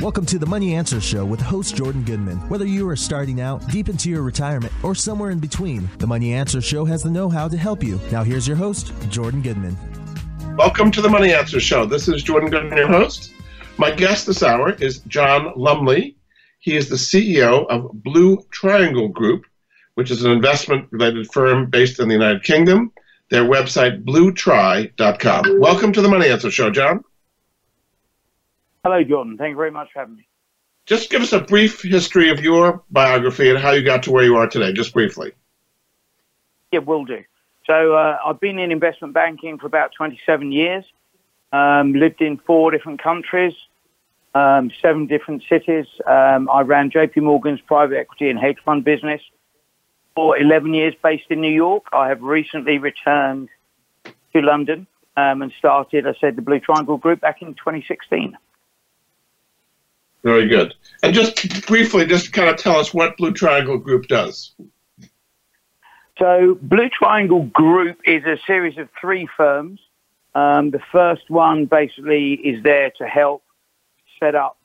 Welcome to the Money Answers Show with host Jordan Goodman. Whether you are starting out, deep into your retirement, or somewhere in between, the Money Answers Show has the know how to help you. Now, here's your host, Jordan Goodman. Welcome to the Money Answers Show. This is Jordan Goodman, your host. My guest this hour is John Lumley. He is the CEO of Blue Triangle Group, which is an investment related firm based in the United Kingdom. Their website, blutri.com. Welcome to the Money Answers Show, John. Hello, Jordan. Thank you very much for having me. Just give us a brief history of your biography and how you got to where you are today, just briefly. Yeah, will do. So uh, I've been in investment banking for about 27 years. Um, lived in four different countries, um, seven different cities. Um, I ran JP Morgan's private equity and hedge fund business for 11 years based in New York. I have recently returned to London um, and started, I said, the Blue Triangle Group back in 2016. Very good. And just briefly, just kind of tell us what Blue Triangle Group does. So, Blue Triangle Group is a series of three firms. Um, the first one basically is there to help set up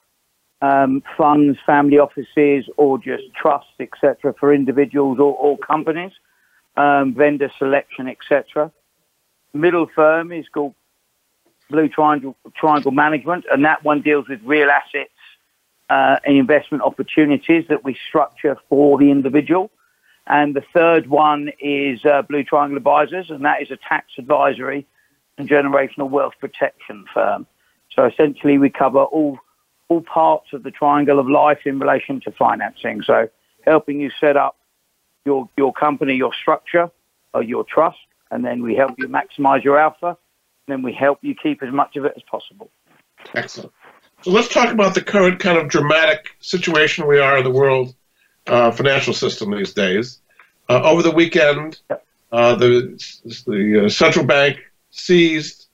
um, funds, family offices, or just trusts, etc., for individuals or, or companies, um, vendor selection, etc. Middle firm is called Blue Triangle, Triangle Management, and that one deals with real assets uh, investment opportunities that we structure for the individual. And the third one is uh, Blue Triangle Advisors, and that is a tax advisory and generational wealth protection firm. So essentially, we cover all all parts of the triangle of life in relation to financing. So helping you set up your your company, your structure, or your trust, and then we help you maximize your alpha. Then we help you keep as much of it as possible. Excellent. So let's talk about the current kind of dramatic situation we are in the world uh, financial system these days. Uh, over the weekend, uh, the, the uh, central bank seized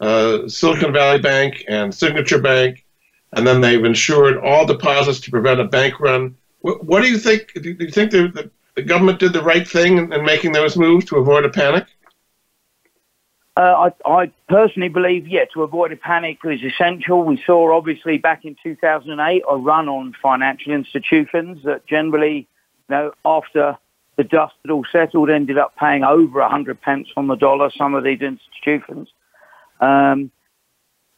uh, Silicon Valley Bank and Signature Bank, and then they've insured all deposits to prevent a bank run. What, what do you think? Do you think the, the, the government did the right thing in, in making those moves to avoid a panic? Uh, I, I, personally believe, yeah, to avoid a panic is essential. We saw, obviously, back in 2008, a run on financial institutions that generally, you know, after the dust had all settled, ended up paying over 100 pence on the dollar, some of these institutions. Um,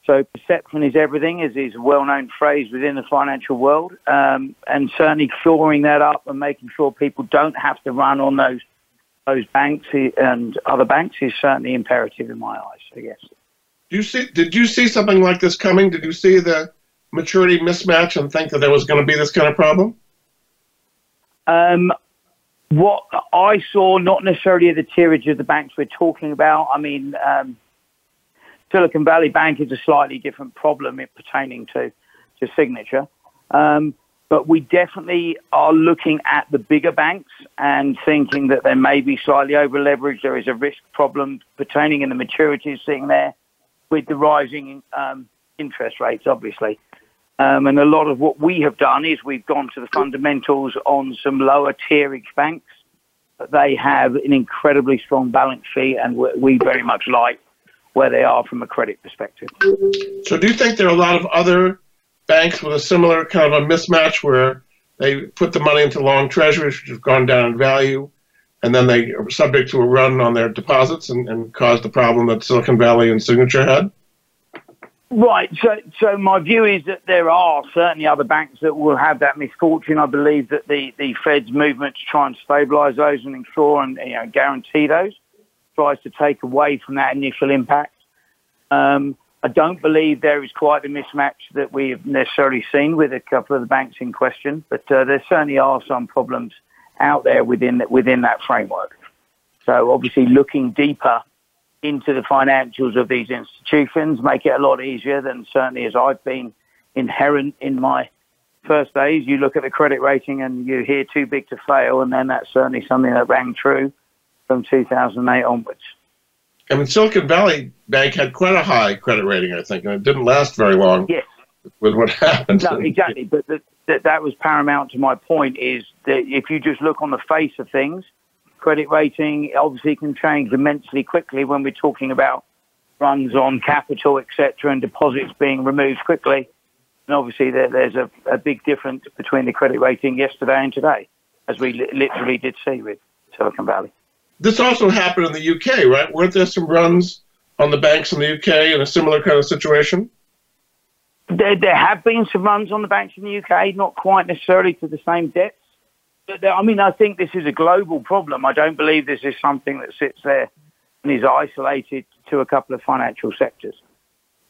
so perception is everything, as is a well-known phrase within the financial world, um, and certainly shoring that up and making sure people don't have to run on those those banks and other banks is certainly imperative in my eyes. I guess. Do you see? Did you see something like this coming? Did you see the maturity mismatch and think that there was going to be this kind of problem? Um, what I saw, not necessarily the tierage of the banks we're talking about. I mean, um, Silicon Valley Bank is a slightly different problem pertaining to to signature. Um, but we definitely are looking at the bigger banks and thinking that they may be slightly over leveraged. There is a risk problem pertaining in the maturities sitting there with the rising um, interest rates, obviously. Um, and a lot of what we have done is we've gone to the fundamentals on some lower tierage banks. They have an incredibly strong balance sheet, and we very much like where they are from a credit perspective. So, do you think there are a lot of other banks with a similar kind of a mismatch where they put the money into long treasuries, which have gone down in value, and then they are subject to a run on their deposits and, and caused the problem that Silicon Valley and Signature had? Right. So, so my view is that there are certainly other banks that will have that misfortune. I believe that the, the Fed's movement to try and stabilise those and ensure and you know, guarantee those tries to take away from that initial impact. Um, I don't believe there is quite the mismatch that we have necessarily seen with a couple of the banks in question, but uh, there certainly are some problems out there within within that framework. So obviously, looking deeper into the financials of these institutions make it a lot easier than certainly as I've been inherent in my first days. You look at the credit rating and you hear too big to fail, and then that's certainly something that rang true from 2008 onwards. I mean, Silicon Valley Bank had quite a high credit rating, I think, and it didn't last very long. Yes. With what happened. No, exactly. But the, that, that was paramount to my point is that if you just look on the face of things, credit rating obviously can change immensely quickly when we're talking about runs on capital, etc., and deposits being removed quickly. And obviously, there, there's a, a, big difference between the credit rating yesterday and today, as we li- literally did see with Silicon Valley. This also happened in the UK, right? Weren't there some runs on the banks in the UK in a similar kind of situation? There, there have been some runs on the banks in the UK, not quite necessarily to the same depths. But I mean, I think this is a global problem. I don't believe this is something that sits there and is isolated to a couple of financial sectors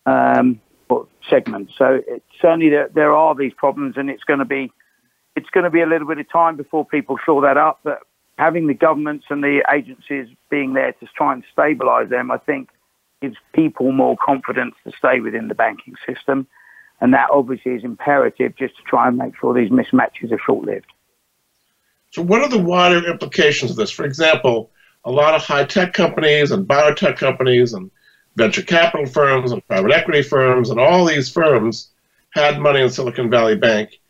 um, or segments. So it, certainly there, there are these problems, and it's going to be it's going to be a little bit of time before people shore that up. But having the governments and the agencies being there to try and stabilise them, I think, gives people more confidence to stay within the banking system. And that obviously is imperative just to try and make sure these mismatches are short lived. So, what are the wider implications of this? For example, a lot of high tech companies and biotech companies and venture capital firms and private equity firms and all these firms had money in Silicon Valley Bank.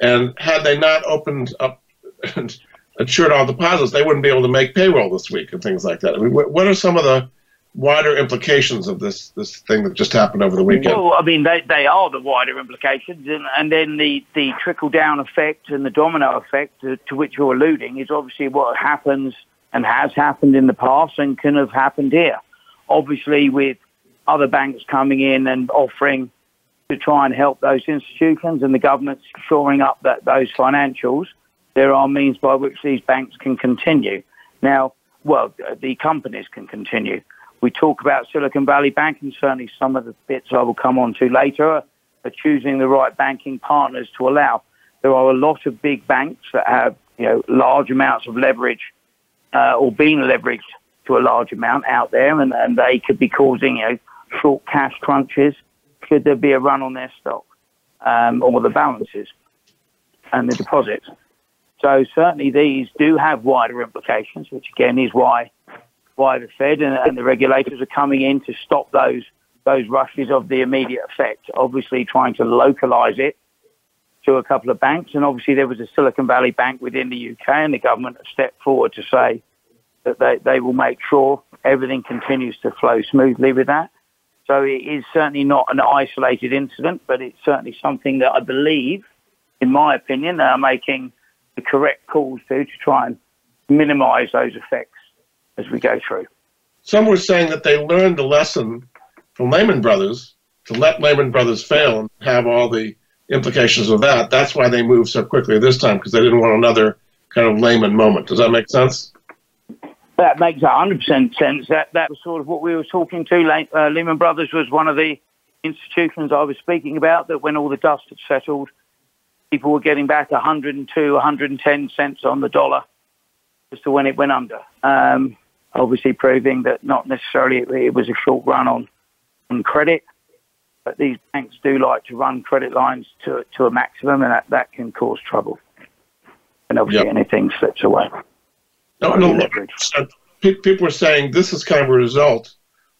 And had they not opened up and insured all deposits, they wouldn't be able to make payroll this week and things like that. I mean, what are some of the wider implications of this this thing that just happened over the weekend? Well, I mean, they, they are the wider implications, and, and then the, the trickle down effect and the domino effect to, to which you're alluding is obviously what happens and has happened in the past and can have happened here. Obviously, with other banks coming in and offering to try and help those institutions and the government's shoring up that those financials, there are means by which these banks can continue. Now, well, the companies can continue we talk about Silicon Valley Bank, and certainly some of the bits I will come on to later are, choosing the right banking partners to allow. There are a lot of big banks that have you know large amounts of leverage uh, or being leveraged to a large amount out there, and, and they could be causing you know short cash crunches should there be a run on their stock um, or the balances and the deposits. So certainly these do have wider implications, which again is why by the Fed and, and the regulators are coming in to stop those those rushes of the immediate effect. Obviously, trying to localize it to a couple of banks, and obviously there was a Silicon Valley Bank within the UK, and the government stepped forward to say that they, they will make sure everything continues to flow smoothly with that. So it is certainly not an isolated incident, but it's certainly something that I believe, in my opinion, they are making the correct calls to to try and minimise those effects as we go through. Some were saying that they learned a lesson from Lehman Brothers to let Lehman Brothers fail and have all the implications of that. That's why they moved so quickly this time because they didn't want another kind of Lehman moment. Does that make sense? That makes 100% sense. That that was sort of what we were talking to. Uh, Lehman Brothers was one of the institutions I was speaking about that when all the dust had settled, people were getting back 102, 110 cents on the dollar as to when it went under. Um, obviously proving that not necessarily it was a short run on, on credit, but these banks do like to run credit lines to, to a maximum, and that, that can cause trouble. And obviously yep. anything slips away. No, no, people are saying this is kind of a result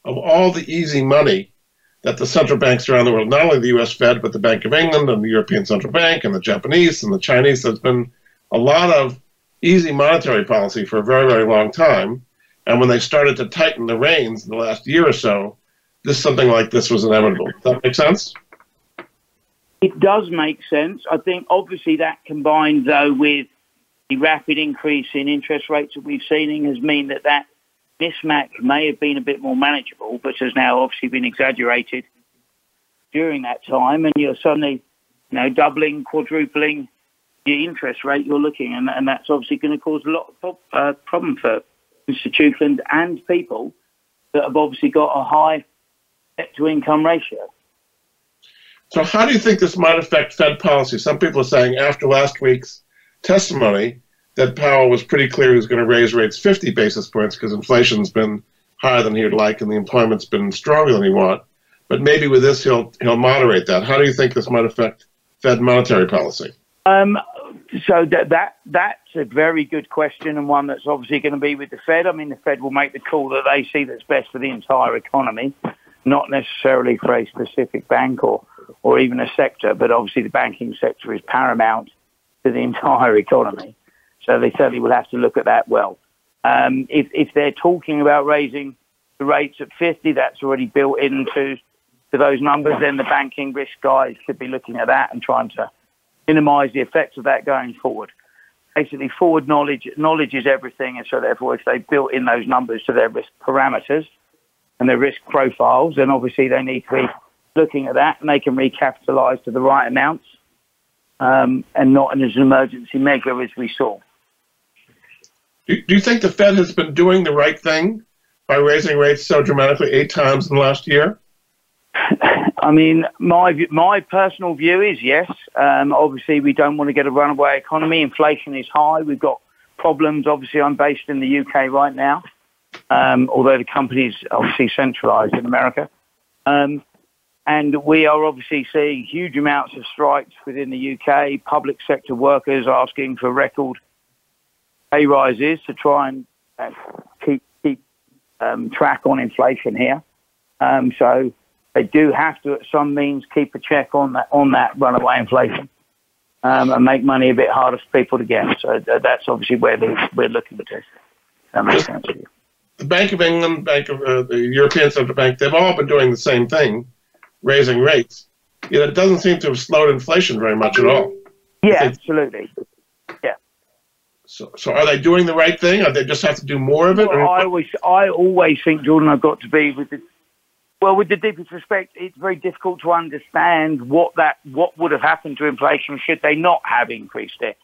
of all the easy money that the central banks around the world, not only the U.S. Fed, but the Bank of England and the European Central Bank and the Japanese and the Chinese, there's been a lot of easy monetary policy for a very, very long time. And when they started to tighten the reins in the last year or so, this something like this was inevitable. Does that make sense? It does make sense. I think obviously that combined though with the rapid increase in interest rates that we've seen has mean that that mismatch may have been a bit more manageable, but has now obviously been exaggerated during that time. And you're suddenly, you know, doubling, quadrupling the interest rate you're looking, and, and that's obviously going to cause a lot of uh, problem for institutions and people that have obviously got a high debt to income ratio. So, how do you think this might affect Fed policy? Some people are saying after last week's testimony that Powell was pretty clear he was going to raise rates 50 basis points because inflation's been higher than he would like and the employment's been stronger than he want. But maybe with this he'll he'll moderate that. How do you think this might affect Fed monetary policy? Um, so that that that's a very good question and one that's obviously going to be with the Fed. I mean, the Fed will make the call that they see that's best for the entire economy, not necessarily for a specific bank or or even a sector. But obviously, the banking sector is paramount to the entire economy. So they certainly will have to look at that well. Um, if if they're talking about raising the rates at 50, that's already built into to those numbers, then the banking risk guys should be looking at that and trying to minimize the effects of that going forward. Basically, forward knowledge knowledge is everything, and so therefore, if they built in those numbers to their risk parameters and their risk profiles, then obviously they need to be looking at that, and they can recapitalize to the right amounts, um, and not as an emergency measure as we saw. Do, do you think the Fed has been doing the right thing by raising rates so dramatically eight times in the last year? I mean, my my personal view is yes. Um, obviously, we don't want to get a runaway economy. Inflation is high. We've got problems. Obviously, I'm based in the UK right now, um, although the company is obviously centralised in America. Um, and we are obviously seeing huge amounts of strikes within the UK. Public sector workers asking for record pay rises to try and uh, keep keep um, track on inflation here. Um, so they do have to, at some means, keep a check on that on that runaway inflation um, and make money a bit harder for people to get. So that's obviously where they, we're looking at this. That makes sense to you. The Bank of England, Bank of uh, the European Central Bank, they've all been doing the same thing, raising rates. Yet it doesn't seem to have slowed inflation very much at all. Yeah, absolutely. Yeah. So, so are they doing the right thing? Or they just have to do more of it? Well, I always, I always think Jordan, I've got to be with the well, with the deepest respect, it's very difficult to understand what that what would have happened to inflation should they not have increased it.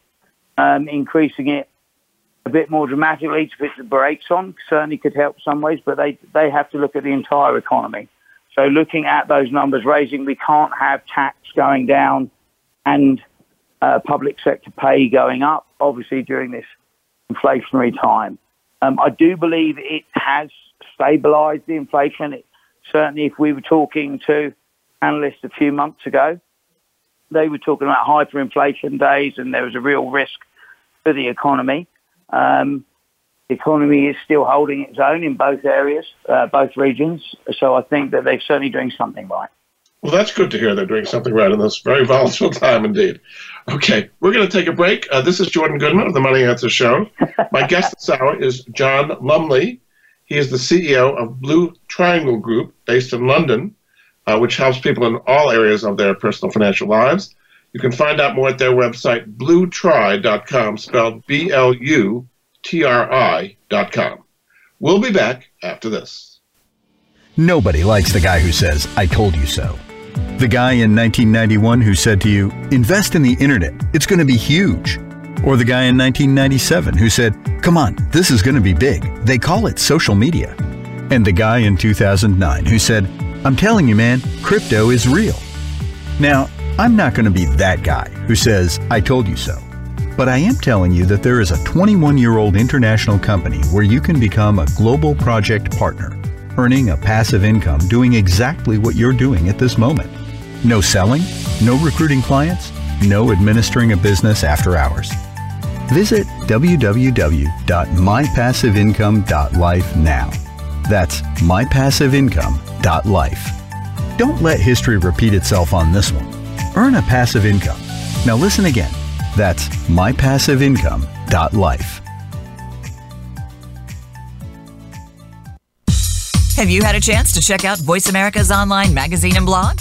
Um, increasing it a bit more dramatically to put the brakes on certainly could help some ways, but they they have to look at the entire economy. So looking at those numbers raising, we can't have tax going down and uh, public sector pay going up, obviously during this inflationary time. Um, I do believe it has stabilised the inflation. It, certainly if we were talking to analysts a few months ago, they were talking about hyperinflation days and there was a real risk for the economy. Um, the economy is still holding its own in both areas, uh, both regions. So I think that they're certainly doing something right. Well, that's good to hear they're doing something right in this very volatile time indeed. Okay, we're going to take a break. Uh, this is Jordan Goodman of the Money Answers Show. My guest this hour is John Lumley. He is the CEO of Blue Triangle Group, based in London, uh, which helps people in all areas of their personal financial lives. You can find out more at their website, blutri.com, spelled B L U T R I.com. We'll be back after this. Nobody likes the guy who says, I told you so. The guy in 1991 who said to you, invest in the internet, it's going to be huge. Or the guy in 1997 who said, Come on, this is going to be big. They call it social media. And the guy in 2009 who said, I'm telling you, man, crypto is real. Now, I'm not going to be that guy who says, I told you so. But I am telling you that there is a 21 year old international company where you can become a global project partner, earning a passive income doing exactly what you're doing at this moment. No selling, no recruiting clients, no administering a business after hours. Visit www.mypassiveincome.life now. That's mypassiveincome.life. Don't let history repeat itself on this one. Earn a passive income. Now listen again. That's mypassiveincome.life. Have you had a chance to check out Voice America's online magazine and blog?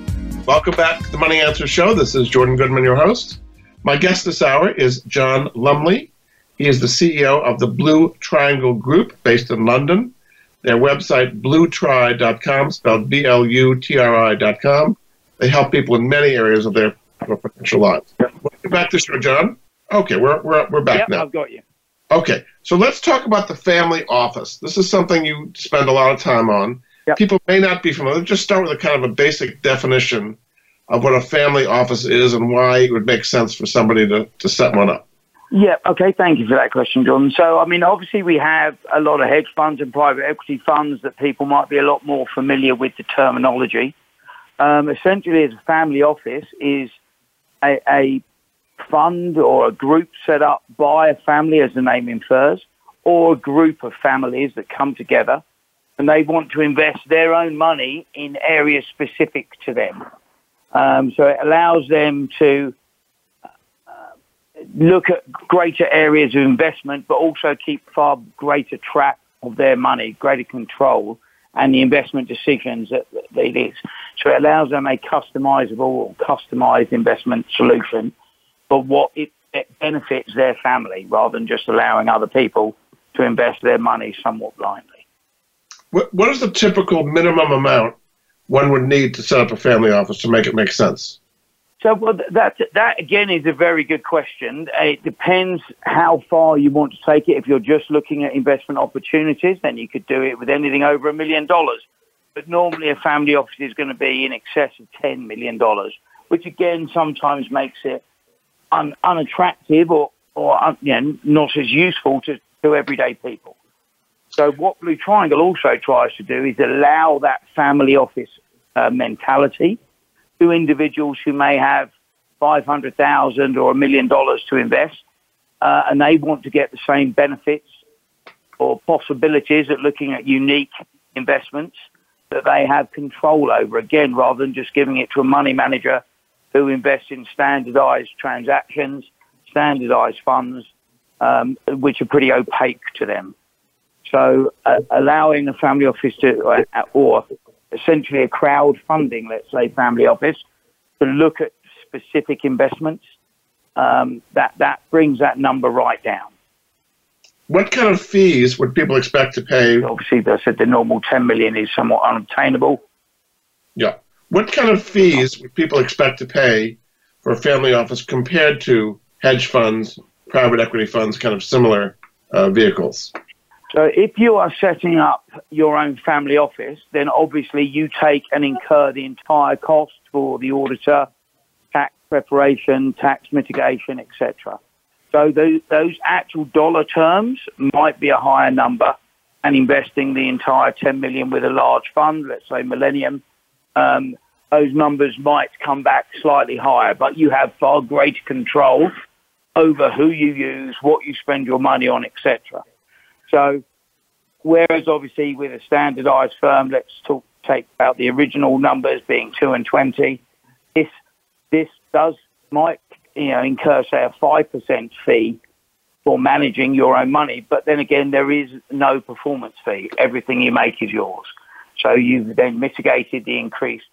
Welcome back to the Money Answers Show. This is Jordan Goodman, your host. My guest this hour is John Lumley. He is the CEO of the Blue Triangle Group based in London. Their website, blutri.com, spelled B L U T R I.com. they help people in many areas of their financial lives. Welcome back to the show, John. Okay, we're, we're, we're back yep, now. I've got you. Okay, so let's talk about the family office. This is something you spend a lot of time on. Yep. People may not be familiar. Just start with a kind of a basic definition of what a family office is and why it would make sense for somebody to, to set one up. Yeah, okay, thank you for that question, John. So, I mean, obviously, we have a lot of hedge funds and private equity funds that people might be a lot more familiar with the terminology. Um, essentially, as a family office is a, a fund or a group set up by a family, as the name infers, or a group of families that come together and they want to invest their own money in areas specific to them. Um, so it allows them to uh, look at greater areas of investment, but also keep far greater track of their money, greater control, and the investment decisions that, that it is. So it allows them a customizable or customized investment solution for what it, it benefits their family rather than just allowing other people to invest their money somewhat blindly. What, what is the typical minimum amount one would need to set up a family office to make it make sense? So well, that that again is a very good question. Uh, it depends how far you want to take it. If you're just looking at investment opportunities, then you could do it with anything over a million dollars. But normally, a family office is going to be in excess of ten million dollars, which again sometimes makes it un, unattractive or or you know, not as useful to, to everyday people. So what Blue Triangle also tries to do is allow that family office uh, mentality to individuals who may have 500,000 or a million dollars to invest, uh, and they want to get the same benefits or possibilities at looking at unique investments that they have control over, again, rather than just giving it to a money manager who invests in standardized transactions, standardized funds, um, which are pretty opaque to them. So uh, allowing a family office to, uh, or essentially a crowdfunding, let's say, family office to look at specific investments, um, that, that brings that number right down. What kind of fees would people expect to pay? Obviously, I said the normal 10 million is somewhat unobtainable. Yeah. What kind of fees would people expect to pay for a family office compared to hedge funds, private equity funds, kind of similar uh, vehicles? So if you are setting up your own family office, then obviously you take and incur the entire cost for the auditor, tax preparation, tax mitigation, etc. So those, those actual dollar terms might be a higher number and investing the entire 10 million with a large fund, let's say Millennium, um, those numbers might come back slightly higher, but you have far greater control over who you use, what you spend your money on, etc. So, whereas obviously with a standardized firm, let's talk, take about the original numbers being two and 20, this, this does, might, you know, incur, say, a 5% fee for managing your own money. But then again, there is no performance fee. Everything you make is yours. So you've then mitigated the increased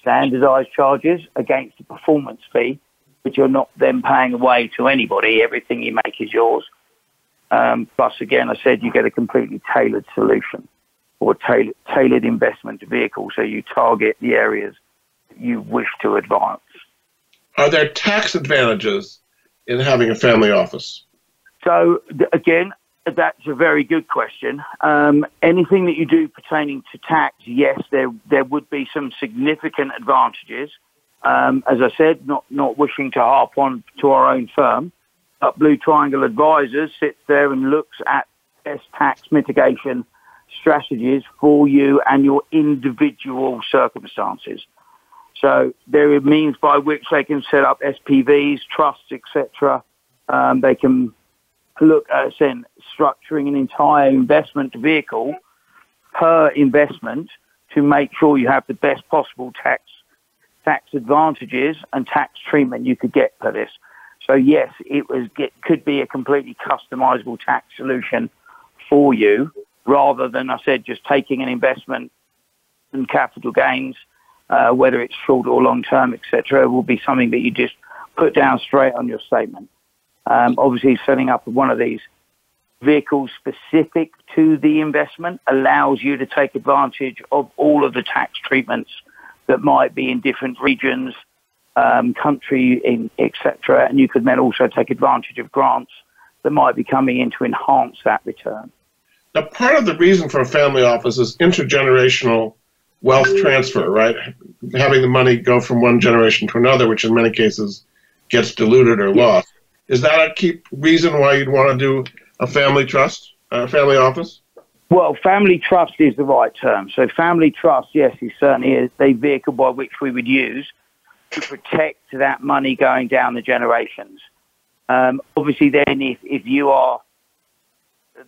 standardized charges against the performance fee, but you're not then paying away to anybody. Everything you make is yours. Um, plus, again, I said you get a completely tailored solution or tailored, tailored investment vehicle, so you target the areas you wish to advance. Are there tax advantages in having a family office? So, again, that's a very good question. Um, anything that you do pertaining to tax, yes, there there would be some significant advantages. Um, as I said, not not wishing to harp on to our own firm, but Blue Triangle Advisors sits there and looks at best tax mitigation strategies for you and your individual circumstances. So there are means by which they can set up SPVs, trusts, etc. Um, they can look at saying structuring an entire investment vehicle per investment to make sure you have the best possible tax tax advantages and tax treatment you could get for this. So yes, it was it could be a completely customizable tax solution for you, rather than I said just taking an investment and capital gains, uh, whether it's short or long term, etc. Will be something that you just put down straight on your statement. Um, obviously, setting up one of these vehicles specific to the investment allows you to take advantage of all of the tax treatments that might be in different regions, um, country, etc. And you could then also take advantage of grants that might be coming in to enhance that return. Now, part of the reason for a family office is intergenerational wealth transfer, right? Having the money go from one generation to another, which in many cases gets diluted or lost. Is that a key reason why you'd want to do a family trust, a family office? Well, family trust is the right term. So, family trust, yes, is certainly a vehicle by which we would use to protect that money going down the generations. Um, obviously, then, if, if you are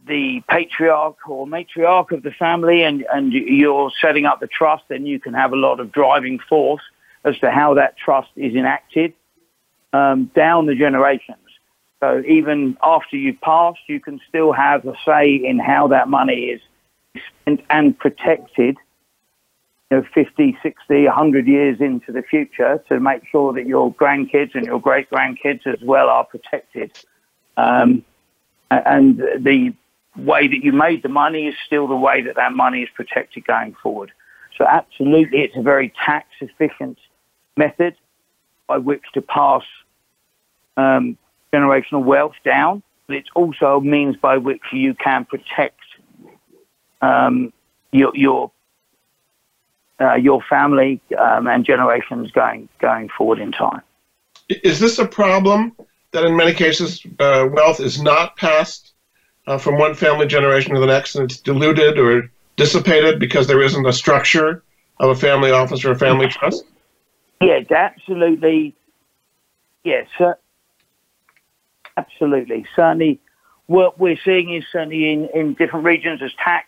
the patriarch or matriarch of the family and, and you're setting up the trust, then you can have a lot of driving force as to how that trust is enacted um, down the generations. So even after you've passed, you can still have a say in how that money is spent and protected you know, 50, 60, 100 years into the future to make sure that your grandkids and your great grandkids as well are protected. Um, and the way that you made the money is still the way that that money is protected going forward. So absolutely, it's a very tax efficient method by which to pass um, generational wealth down. But it's also a means by which you can protect um, your your uh, your family um, and generations going going forward in time. Is this a problem that in many cases uh, wealth is not passed uh, from one family generation to the next and it's diluted or dissipated because there isn't a structure of a family office or a family trust? Yes, absolutely. Yes, absolutely. Certainly, what we're seeing is certainly in, in different regions as tax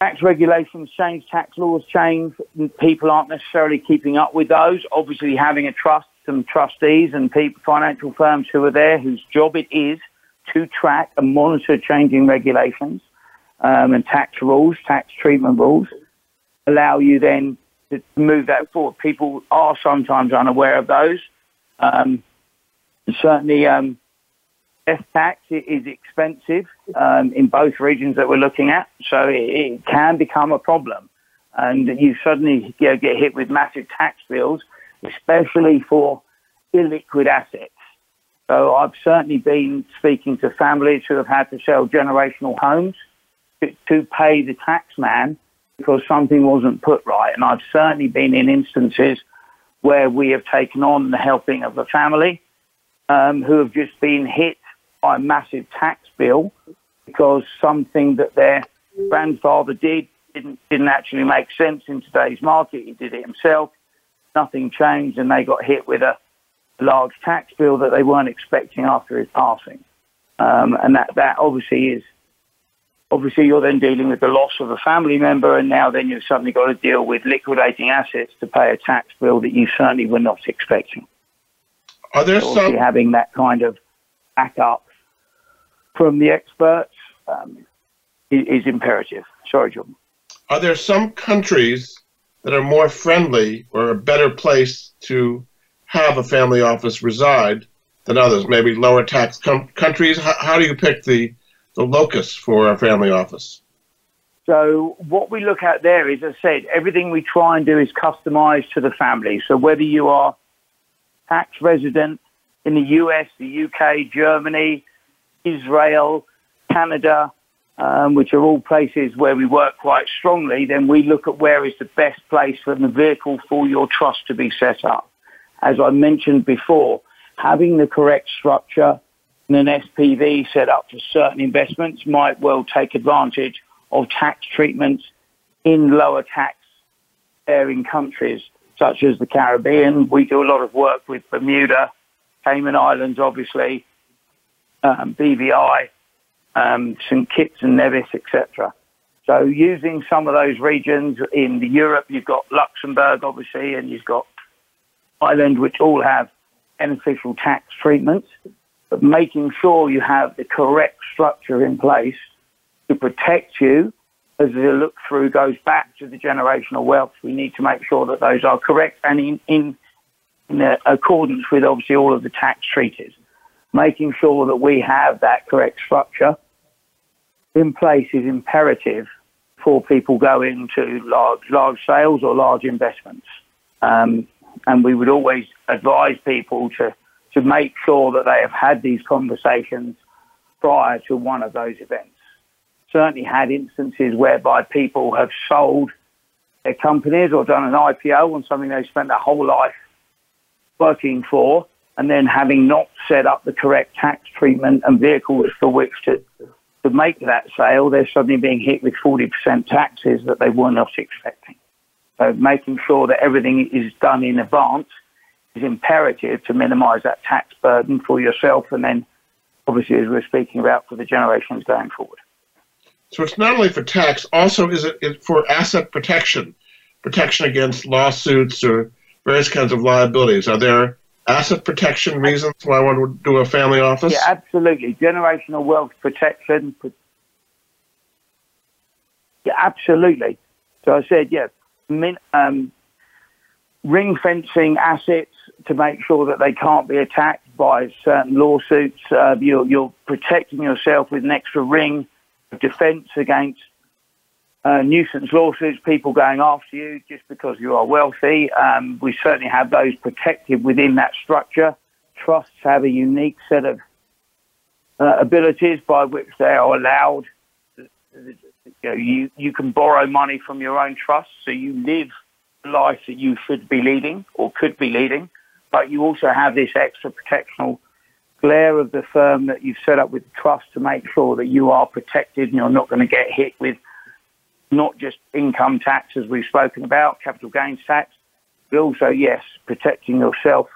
tax regulations change, tax laws change. People aren't necessarily keeping up with those. Obviously, having a trust, some trustees and people, financial firms who are there whose job it is to track and monitor changing regulations um, and tax rules, tax treatment rules, allow you then to move that forward. People are sometimes unaware of those. Um, certainly, um, death tax is expensive um, in both regions that we're looking at, so it, it can become a problem. And you suddenly you know, get hit with massive tax bills, especially for illiquid assets. So I've certainly been speaking to families who have had to sell generational homes to, to pay the tax man because something wasn't put right. And I've certainly been in instances where we have taken on the helping of a family um, who have just been hit by a massive tax bill because something that their grandfather did didn't didn't actually make sense in today's market. He did it himself. Nothing changed, and they got hit with a large tax bill that they weren't expecting after his passing. Um, and that that obviously is obviously you're then dealing with the loss of a family member, and now then you've suddenly got to deal with liquidating assets to pay a tax bill that you certainly were not expecting. Are there so some having that kind of backup from the experts um, is, imperative. Sorry, Jordan. Are there some countries that are more friendly or a better place to have a family office reside than others? Maybe lower tax com- countries. How, how do you pick the the locus for a family office? So what we look at there is, as I said, everything we try and do is customized to the family. So whether you are tax resident in the US, the UK, Germany, Israel, Canada, um, which are all places where we work quite strongly, then we look at where is the best place for the vehicle for your trust to be set up. As I mentioned before, having the correct structure and an SPV set up for certain investments might well take advantage of tax treatments in lower tax bearing countries such as the Caribbean. We do a lot of work with Bermuda, Cayman Islands, obviously, um, BVI, um, St Kitts and Nevis, etc. So using some of those regions in Europe, you've got Luxembourg, obviously, and you've got Ireland, which all have beneficial tax treatments, but making sure you have the correct structure in place to protect you as the look through goes back to the generational wealth. We need to make sure that those are correct and in, in, in accordance with obviously all of the tax treaties making sure that we have that correct structure in place is imperative for people going to large, large sales or large investments. Um, and we would always advise people to, to make sure that they have had these conversations prior to one of those events. Certainly had instances whereby people have sold their companies or done an IPO on something they spent their whole life working for, and then having not set up the correct tax treatment and vehicles for which to, to make that sale, they're suddenly being hit with 40% taxes that they were not expecting. So making sure that everything is done in advance is imperative to minimize that tax burden for yourself and then obviously as we're speaking about for the generations going forward. So it's not only for tax, also is it for asset protection, protection against lawsuits or various kinds of liabilities. Are there asset protection reasons why one would do a family office? Yeah, absolutely. Generational wealth protection. Yeah, absolutely. So I said, yeah, min, um, ring fencing assets to make sure that they can't be attacked by certain lawsuits. Uh, you're, you're protecting yourself with an extra ring of defence against uh, nuisance lawsuits, people going after you just because you are wealthy. Um, we certainly have those protected within that structure. Trusts have a unique set of uh, abilities by which they are allowed. You, know, you, you can borrow money from your own trust, so you live the life that you should be leading or could be leading, but you also have this extra protectional glare of the firm that you've set up with the trust to make sure that you are protected and you're not going to get hit with not just income tax, as we've spoken about, capital gains tax, but also, yes, protecting yourself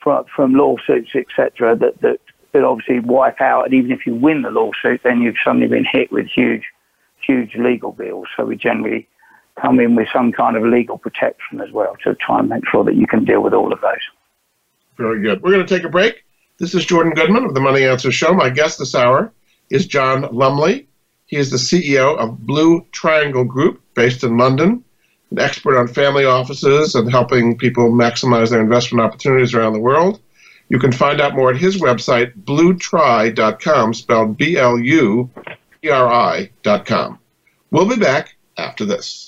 from, from lawsuits, etc., that, that, that obviously wipe out. And even if you win the lawsuit, then you've suddenly been hit with huge, huge legal bills. So we generally come in with some kind of legal protection as well to try and make sure that you can deal with all of those. Very good. We're going to take a break. This is Jordan Goodman of the Money Answers Show. My guest this hour is John Lumley. He is the CEO of Blue Triangle Group, based in London, an expert on family offices and helping people maximize their investment opportunities around the world. You can find out more at his website, blutri.com, spelled B L U T R I.com. We'll be back after this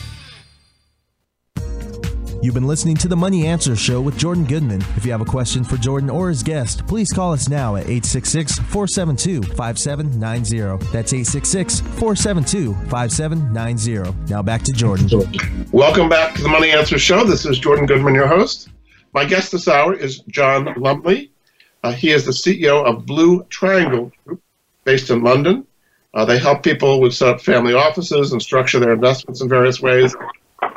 You've been listening to the Money Answers Show with Jordan Goodman. If you have a question for Jordan or his guest, please call us now at 866 472 5790. That's 866 472 5790. Now back to Jordan. Welcome back to the Money Answers Show. This is Jordan Goodman, your host. My guest this hour is John Lumley. Uh, he is the CEO of Blue Triangle Group, based in London. Uh, they help people with set up family offices and structure their investments in various ways.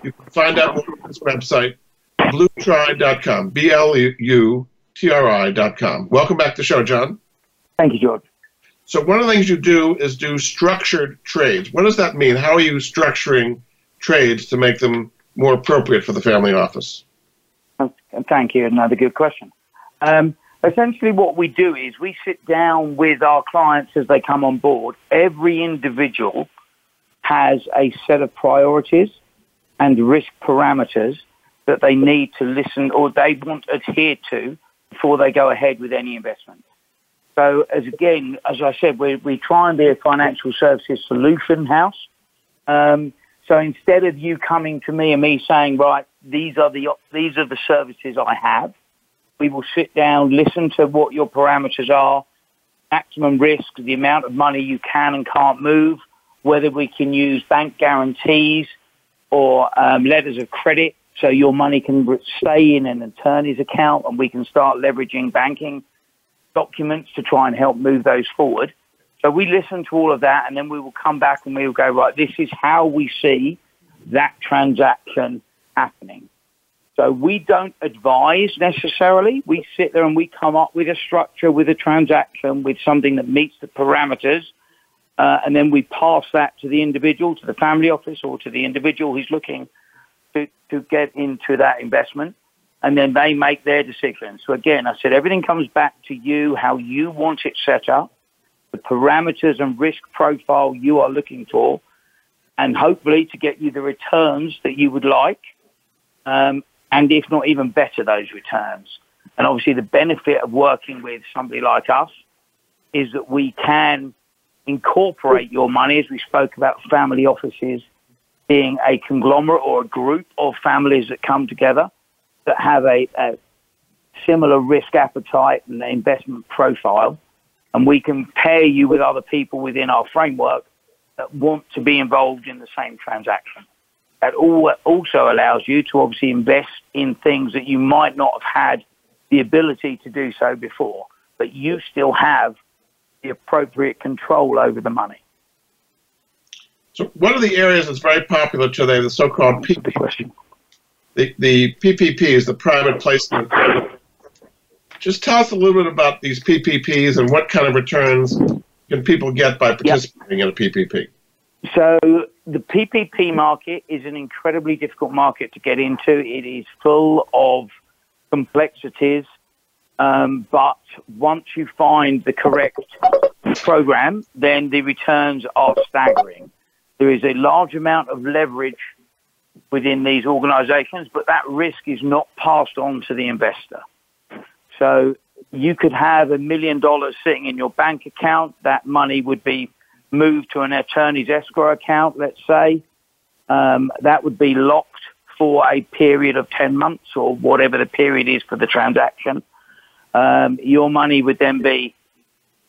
You can find out more on this website, blutri.com, B-L-U-T-R-I.com. Welcome back to the show, John. Thank you, George. So one of the things you do is do structured trades. What does that mean? How are you structuring trades to make them more appropriate for the family office? Thank you. Another good question. Um, essentially, what we do is we sit down with our clients as they come on board. Every individual has a set of priorities and risk parameters that they need to listen or they want adhere to before they go ahead with any investment. So, as again, as I said, we, we try and be a financial services solution house. Um, so instead of you coming to me and me saying, right, these are the these are the services I have, we will sit down, listen to what your parameters are, maximum risk, the amount of money you can and can't move, whether we can use bank guarantees or um, letters of credit so your money can stay in an attorney's account and we can start leveraging banking documents to try and help move those forward. So we listen to all of that and then we will come back and we will go, right, this is how we see that transaction happening. So we don't advise necessarily. We sit there and we come up with a structure, with a transaction, with something that meets the parameters. Uh, and then we pass that to the individual, to the family office, or to the individual who's looking to, to get into that investment. And then they make their decision. So again, I said everything comes back to you, how you want it set up, the parameters and risk profile you are looking for, and hopefully to get you the returns that you would like. Um, and if not even better, those returns. And obviously, the benefit of working with somebody like us is that we can incorporate your money, as we spoke about family offices being a conglomerate or a group of families that come together that have a, a similar risk appetite and investment profile. And we can pair you with other people within our framework that want to be involved in the same transaction. That all also allows you to obviously invest in things that you might not have had the ability to do so before, but you still have the appropriate control over the money. So one of the areas that's very popular today, the so-called PPP, the, the PPPs, the private placement. Just tell us a little bit about these PPPs and what kind of returns can people get by participating yep. in a PPP. So the PPP market is an incredibly difficult market to get into. It is full of complexities, um, but once you find the correct program, then the returns are staggering. There is a large amount of leverage within these organizations, but that risk is not passed on to the investor. So you could have a million dollars sitting in your bank account. That money would be moved to an attorney's escrow account, let's say, um, that would be locked for a period of 10 months or whatever the period is for the transaction. Um, your money would then be,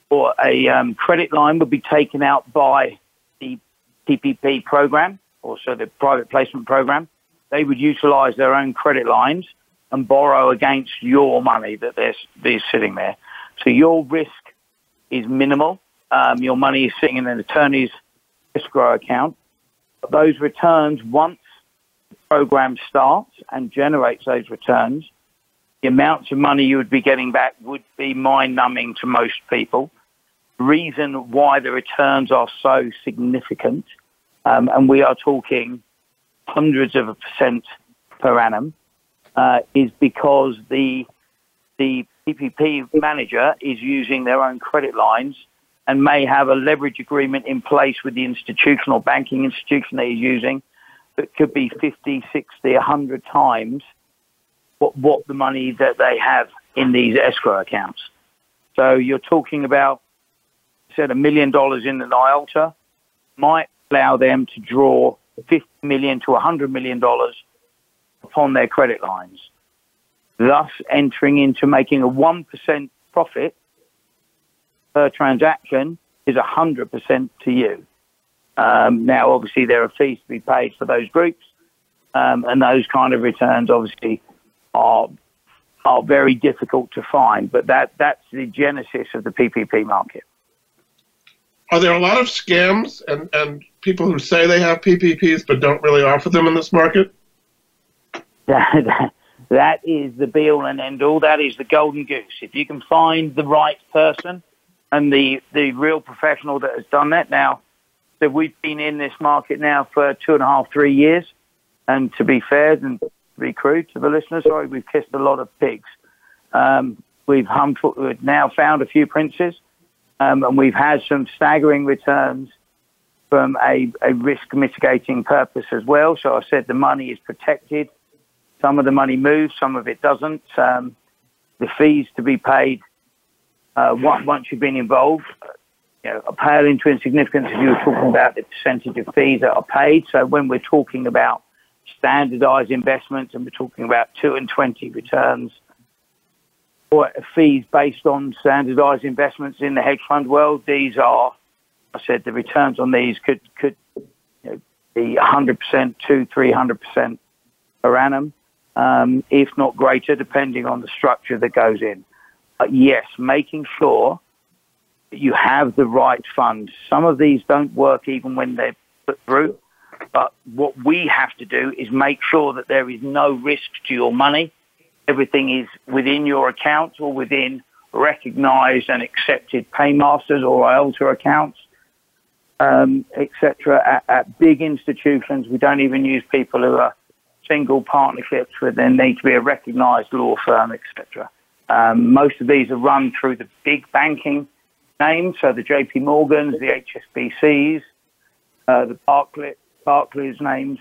or a um, credit line would be taken out by the PPP program, also the private placement program. They would utilize their own credit lines and borrow against your money that they're, they're sitting there. So your risk is minimal um, your money is sitting in an attorney's escrow account. Those returns, once the program starts and generates those returns, the amounts of money you would be getting back would be mind numbing to most people. Reason why the returns are so significant, um, and we are talking hundreds of a percent per annum, uh, is because the the PPP manager is using their own credit lines and may have a leverage agreement in place with the institutional banking institution that he's using that could be 50, 60, 100 times what, what the money that they have in these escrow accounts. So you're talking about, said a million dollars in an IOLTA might allow them to draw 50 million to 100 million dollars upon their credit lines, thus entering into making a 1% profit per transaction is 100% to you. Um, now, obviously, there are fees to be paid for those groups, um, and those kind of returns obviously are are very difficult to find. But that that's the genesis of the PPP market. Are there a lot of scams and, and people who say they have PPPs but don't really offer them in this market? That, that is the be all and end all. That is the golden goose. If you can find the right person and the, the real professional that has done that now. So we've been in this market now for two and a half, three years. And to be fair and be crude to the listeners, sorry, we've kissed a lot of pigs. Um, we've, we've now found a few princes, um, and we've had some staggering returns from a, a risk mitigating purpose as well. So I said the money is protected. Some of the money moves, some of it doesn't. Um, the fees to be paid uh, once you've been involved, you know, pale into insignificance if you were talking about the percentage of fees that are paid. So when we're talking about standardized investments and we're talking about 2 and 20 returns or fees based on standardized investments in the hedge fund world, these are, I said, the returns on these could, could you know, be 100%, 2 300% per annum, um, if not greater, depending on the structure that goes in. But yes, making sure that you have the right funds. Some of these don't work even when they're put through. But what we have to do is make sure that there is no risk to your money. Everything is within your account or within recognized and accepted paymasters or IOLTA accounts, um, etc. At, at, big institutions, we don't even use people who are single partnerships where there need to be a recognized law firm, etc. Um, most of these are run through the big banking names, so the JP Morgans, the HSBCs, uh, the Barclays, Barclays names.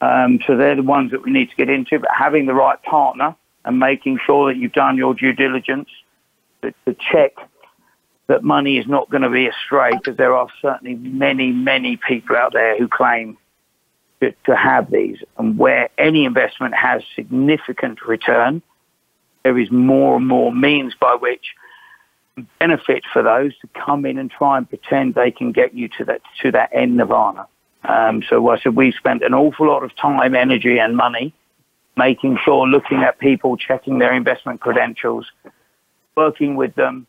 Um, so they're the ones that we need to get into. But having the right partner and making sure that you've done your due diligence to, to check that money is not going to be astray, because there are certainly many, many people out there who claim to, to have these. And where any investment has significant return, there is more and more means by which benefit for those to come in and try and pretend they can get you to that to that end nirvana. Um, so I said we've spent an awful lot of time, energy, and money making sure, looking at people, checking their investment credentials, working with them,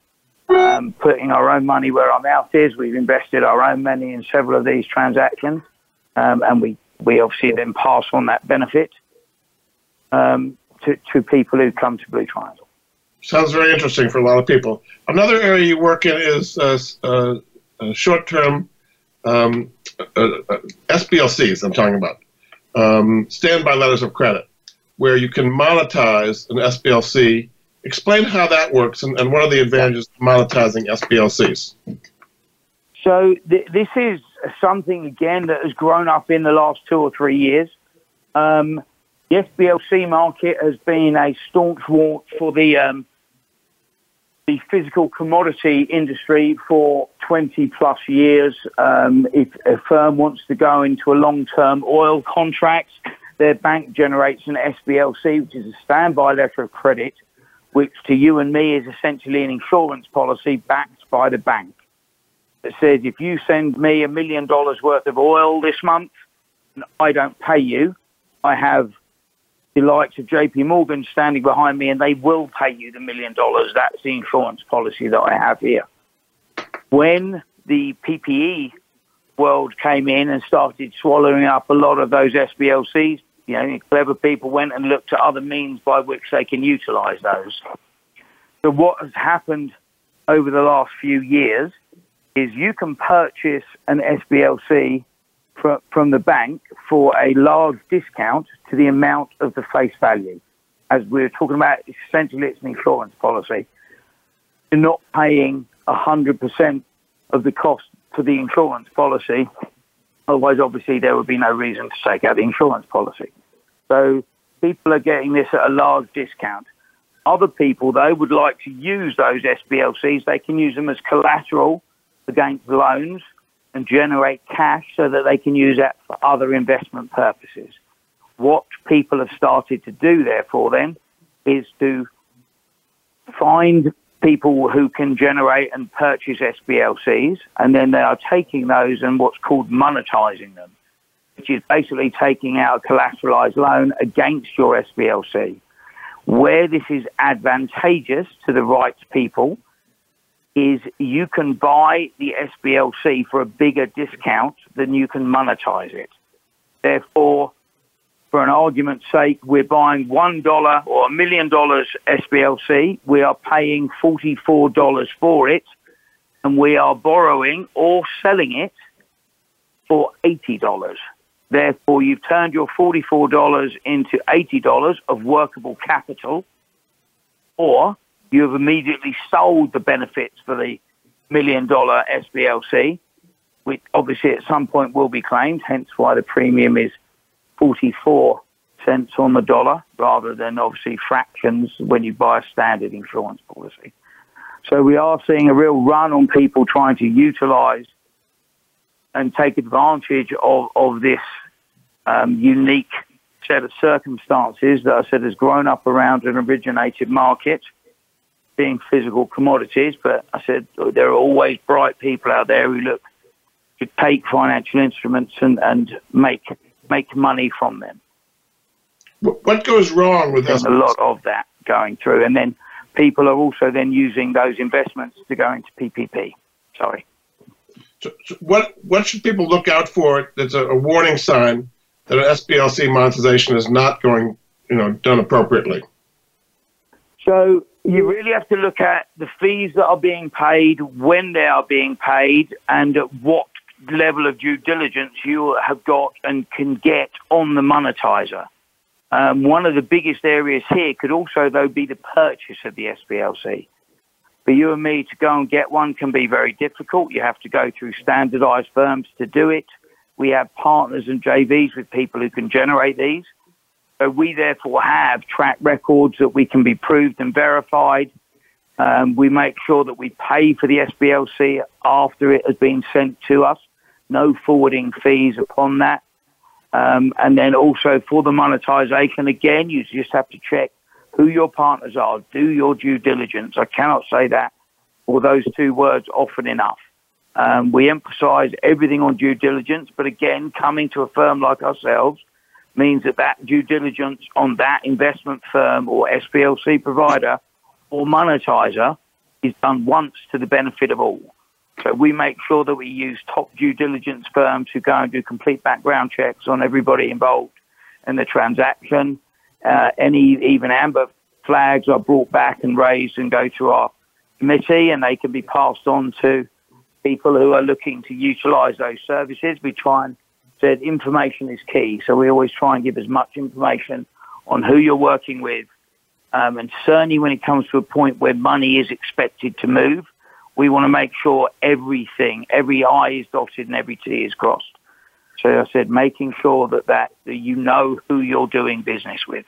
um, putting our own money where our mouth is. We've invested our own money in several of these transactions, um, and we we obviously then pass on that benefit um, to to people who come to Blue Triangle. Sounds very interesting for a lot of people. Another area you work in is uh, uh, uh short-term um, uh, uh SBLCs. I'm talking about um, standby letters of credit, where you can monetize an SBLC. Explain how that works and, and what are the advantages of monetizing SBLCs. So th- this is something again that has grown up in the last two or three years. Um, the SBLC market has been a staunch war for the um, the physical commodity industry for 20 plus years. Um, if a firm wants to go into a long term oil contract, their bank generates an SBLC, which is a standby letter of credit, which to you and me is essentially an insurance policy backed by the bank. That says if you send me a million dollars worth of oil this month and I don't pay you, I have the likes of JP Morgan standing behind me and they will pay you the million dollars. That's the insurance policy that I have here. When the PPP world came in and started swallowing up a lot of those SBLCs, you know, clever people went and looked at other means by which they can utilize those. So what has happened over the last few years is you can purchase an SBLC from, from the bank for a large discount to the amount of the face value. As we are talking about, essentially it's an insurance policy. You're not paying 100% of the cost for the insurance policy. Otherwise, obviously, there would be no reason to take out the insurance policy. So people are getting this at a large discount. Other people, though, would like to use those SBLCs. They can use them as collateral against loans and generate cash so that they can use that for other investment purposes. What people have started to do, therefore, then, is to find people who can generate and purchase SBLCs, and then they are taking those and what's called monetizing them, which is basically taking out a collateralized loan against your SBLC. Where this is advantageous to the right people is you can buy the SBLC for a bigger discount than you can monetize it. Therefore, for an argument's sake, we're buying $1 or a million dollars SBLC. We are paying $44 for it. and we are borrowing or selling it for $80. Therefore, you've turned your $44 into $80 of workable capital, or you have immediately sold the benefits for the million dollar SBLC, which obviously at some point will be claimed, hence why the premium is 44 cents on the dollar rather than obviously fractions when you buy a standard insurance policy. So we are seeing a real run on people trying to utilize and take advantage of, of this um, unique set of circumstances that I said has grown up around an originated market being physical commodities. But I said there are always bright people out there who look to take financial instruments and, and make make money from them. What goes wrong with There's a lot of that going through, and then people are also then using those investments to go into PPP. Sorry. So, so what what should people look out for? That's a, a, warning sign that an SBLC monetization is not going, you know, done appropriately. So you really have to look at the fees that are being paid, when they are being paid, and at what level of due diligence you have got and can get on the monetizer. Um, one of the biggest areas here could also, though, be the purchase of the SBLC. For you and me to go and get one can be very difficult. You have to go through standardized firms to do it. We have partners and JVs with people who can generate these. So we therefore have track records that we can be proved and verified. Um, we make sure that we pay for the SBLC after it has been sent to us. No forwarding fees upon that. Um, and then also for the monetization, again, you just have to check who your partners are. Do your due diligence. I cannot say that or those two words often enough. Um, we emphasize everything on due diligence, but again, coming to a firm like ourselves means that that due diligence on that investment firm or SBLC provider or monetizer is done once to the benefit of all. So we make sure that we use top due diligence firms who go and do complete background checks on everybody involved in the transaction. Uh, any even amber flags are brought back and raised and go to our committee, and they can be passed on to people who are looking to utilise those services. We try and said information is key, so we always try and give as much information on who you're working with, um, and certainly when it comes to a point where money is expected to move we want to make sure everything, every I is dotted and every T is crossed. So I said, making sure that, that, that you know who you're doing business with.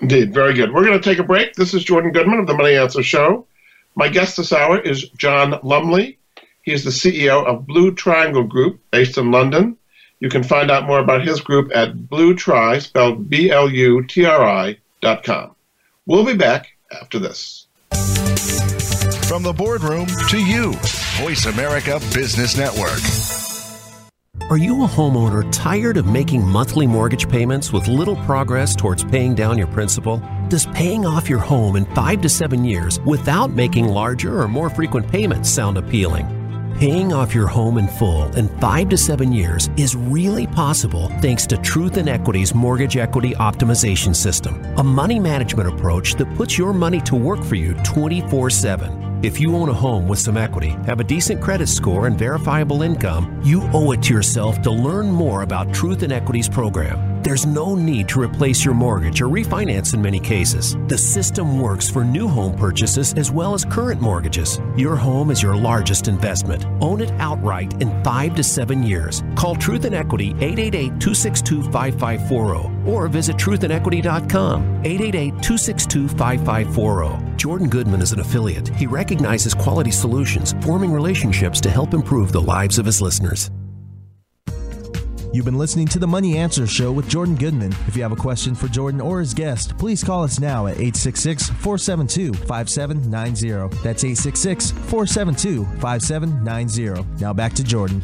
Indeed, very good. We're going to take a break. This is Jordan Goodman of the Money Answers Show. My guest this hour is John Lumley. He is the CEO of Blue Triangle Group, based in London. You can find out more about his group at BlueTri, spelled B-L-U-T-R-I dot com. We'll be back after this. From the boardroom to you, Voice America Business Network. Are you a homeowner tired of making monthly mortgage payments with little progress towards paying down your principal? Does paying off your home in five to seven years without making larger or more frequent payments sound appealing? Paying off your home in full in five to seven years is really possible thanks to Truth in Equity's Mortgage Equity Optimization System, a money management approach that puts your money to work for you 24 7. If you own a home with some equity, have a decent credit score, and verifiable income, you owe it to yourself to learn more about Truth in Equity's program. There's no need to replace your mortgage or refinance in many cases. The system works for new home purchases as well as current mortgages. Your home is your largest investment. Own it outright in five to seven years. Call Truth in Equity 888 262 5540 or visit truthinequity.com 888 262 5540. Jordan Goodman is an affiliate. He recognizes quality solutions, forming relationships to help improve the lives of his listeners. You've been listening to the Money Answers Show with Jordan Goodman. If you have a question for Jordan or his guest, please call us now at 866 472 5790. That's 866 472 5790. Now back to Jordan.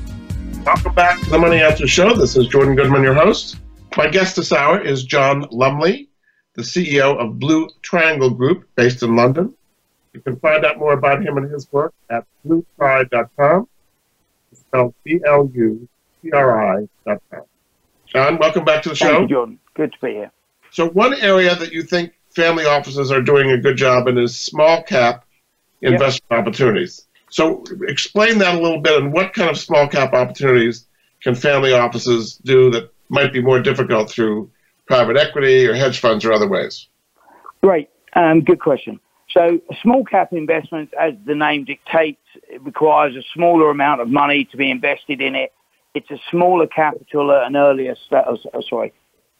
Welcome back to the Money Answers Show. This is Jordan Goodman, your host. My guest this hour is John Lumley, the CEO of Blue Triangle Group, based in London. You can find out more about him and his work at bluetri.com. It's spelled B L U TRI.com. John, welcome back to the show. Thank you, John. Good to be here. So, one area that you think family offices are doing a good job in is small cap investment yep. opportunities. So explain that a little bit and what kind of small cap opportunities can family offices do that might be more difficult through private equity or hedge funds or other ways? Great. Um, good question. So small cap investments, as the name dictates, requires a smaller amount of money to be invested in it. It's a smaller capital at an earlier, st- oh, sorry,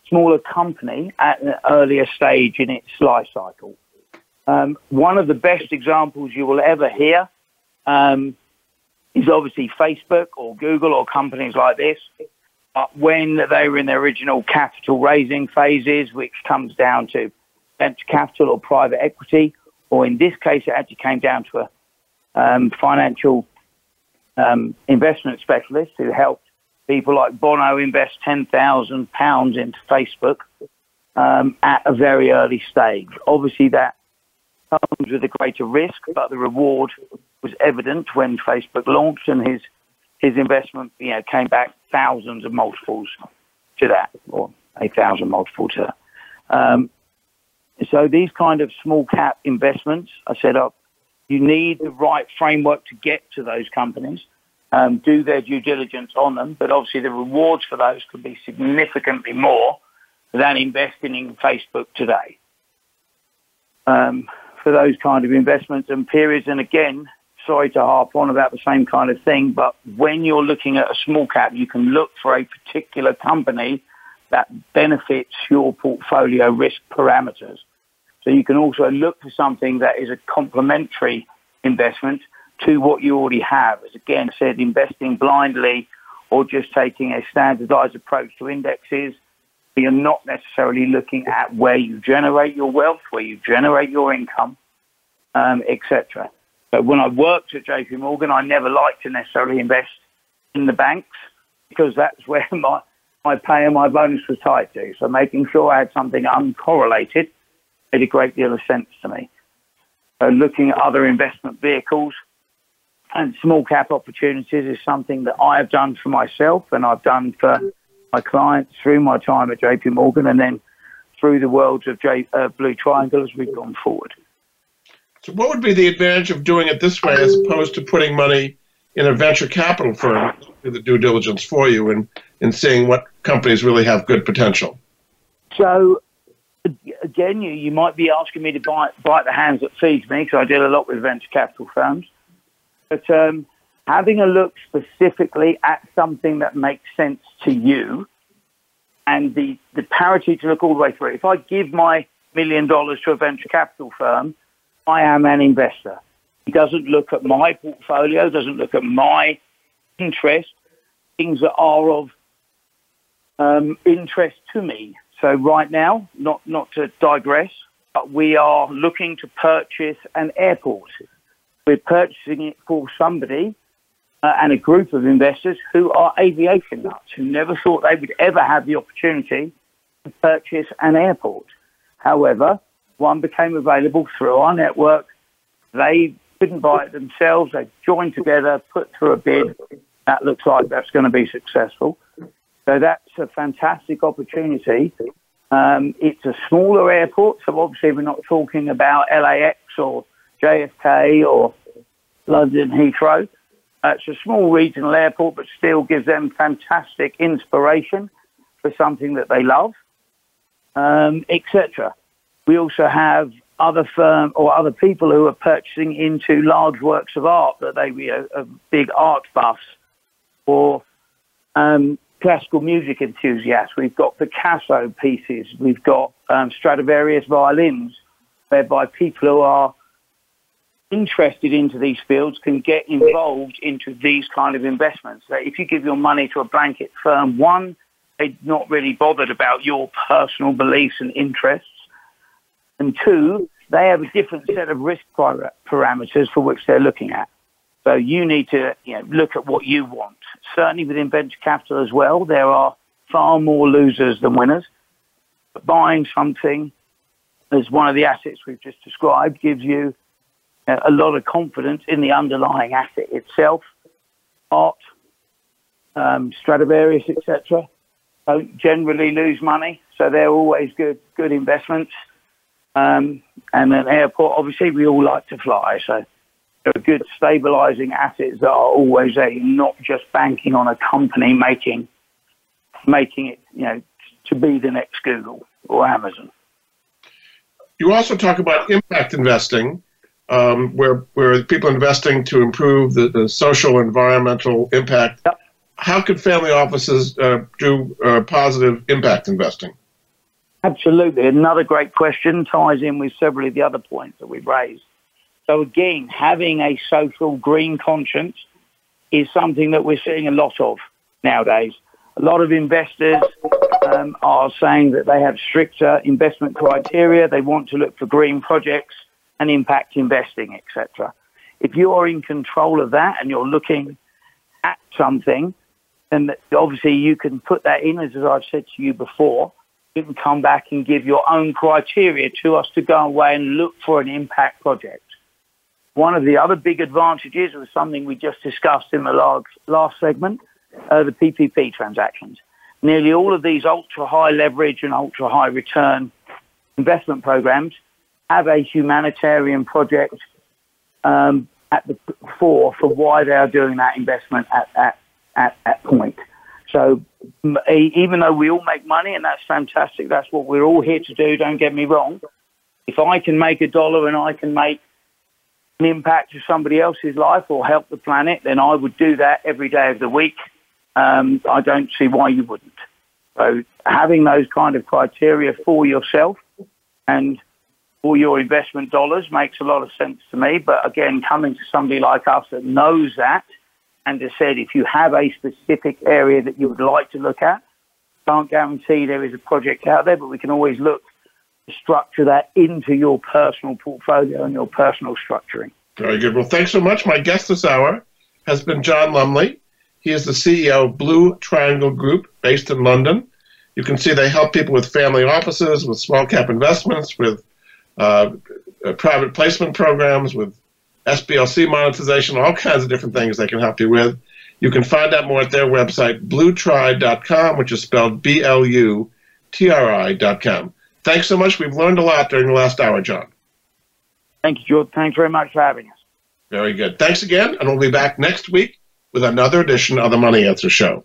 smaller company at an earlier stage in its life cycle. Um, one of the best examples you will ever hear um, is obviously Facebook or Google or companies like this. When they were in their original capital raising phases, which comes down to venture capital or private equity, or in this case, it actually came down to a um, financial um, investment specialist who helped people like Bono invest £10,000 into Facebook um, at a very early stage. Obviously, that comes with a greater risk, but the reward was evident when Facebook launched and his his investment, you know, came back thousands of multiples to that, or a thousand multiple to. Um, so these kind of small cap investments are set up. You need the right framework to get to those companies, um, do their due diligence on them, but obviously the rewards for those could be significantly more than investing in Facebook today. Um, for those kind of investments and periods, and again, sorry to harp on about the same kind of thing, but when you're looking at a small cap, you can look for a particular company that benefits your portfolio risk parameters. So you can also look for something that is a complementary investment to what you already have. As again said, investing blindly or just taking a standardized approach to indexes. You're not necessarily looking at where you generate your wealth, where you generate your income, um, etc. But when I worked at JP Morgan, I never liked to necessarily invest in the banks because that's where my, my pay and my bonus was tied to. So making sure I had something uncorrelated made a great deal of sense to me. So looking at other investment vehicles and small cap opportunities is something that I have done for myself and I've done for my clients through my time at JP Morgan and then through the worlds of J, uh, Blue Triangle as we've gone forward. So, what would be the advantage of doing it this way as opposed to putting money in a venture capital firm to do the due diligence for you and, and seeing what companies really have good potential? So, again, you, you might be asking me to bite, bite the hands that feed me because I deal a lot with venture capital firms. But um, having a look specifically at something that makes sense to you and the, the parity to look all the way through. If I give my million dollars to a venture capital firm, I am an investor. He doesn't look at my portfolio, doesn't look at my interest, things that are of um, interest to me. So right now, not, not to digress, but we are looking to purchase an airport. We're purchasing it for somebody uh, and a group of investors who are aviation nuts, who never thought they would ever have the opportunity to purchase an airport. However, one became available through our network. They couldn't buy it themselves. They joined together, put through a bid. That looks like that's going to be successful. So that's a fantastic opportunity. Um, it's a smaller airport, so obviously we're not talking about LAX or JFK or London Heathrow. Uh, it's a small regional airport, but still gives them fantastic inspiration for something that they love, um, etc. We also have other firm or other people who are purchasing into large works of art that they be a, a big art buffs or um, classical music enthusiasts. We've got Picasso pieces. We've got um, Stradivarius violins, whereby people who are interested into these fields can get involved into these kind of investments. So if you give your money to a blanket firm, one, they're not really bothered about your personal beliefs and interests. And two, they have a different set of risk parameters for which they're looking at. So you need to you know, look at what you want. Certainly within venture capital as well, there are far more losers than winners. But buying something as one of the assets we've just described gives you a lot of confidence in the underlying asset itself. Art, um, Stradivarius, etc. Don't generally lose money, so they're always good good investments. Um, and an airport, obviously, we all like to fly, so there are good stabilizing assets that are always there, not just banking on a company making making it, you know, to be the next Google or Amazon. You also talk about impact investing, um, where where people investing to improve the, the social environmental impact. Yep. How could family offices uh, do uh, positive impact investing? Absolutely. Another great question ties in with several of the other points that we've raised. So again, having a social green conscience is something that we're seeing a lot of nowadays. A lot of investors um, are saying that they have stricter investment criteria. They want to look for green projects and impact investing, etc. If you are in control of that and you're looking at something, then obviously you can put that in, as I've said to you before. You can come back and give your own criteria to us to go away and look for an impact project. One of the other big advantages was something we just discussed in the last, last segment, uh, the PPP transactions. Nearly all of these ultra high leverage and ultra high return investment programs have a humanitarian project um, at the fore for why they are doing that investment at, at, at that point. So even though we all make money and that's fantastic, that's what we're all here to do, don't get me wrong. If I can make a dollar and I can make an impact to somebody else's life or help the planet, then I would do that every day of the week. Um, I don't see why you wouldn't. So having those kind of criteria for yourself and for your investment dollars makes a lot of sense to me. But again, coming to somebody like us that knows that and has said if you have a specific area that you would like to look at, can't guarantee there is a project out there, but we can always look to structure that into your personal portfolio and your personal structuring. Very good. Well, thanks so much. My guest this hour has been John Lumley. He is the CEO of Blue Triangle Group based in London. You can see they help people with family offices, with small cap investments, with uh, private placement programs, with SBLC monetization, all kinds of different things they can help you with. You can find out more at their website, bluetri.com, which is spelled B L U T R I.com. Thanks so much. We've learned a lot during the last hour, John. Thank you, George. Thanks very much for having us. Very good. Thanks again, and we'll be back next week with another edition of the Money Answers Show.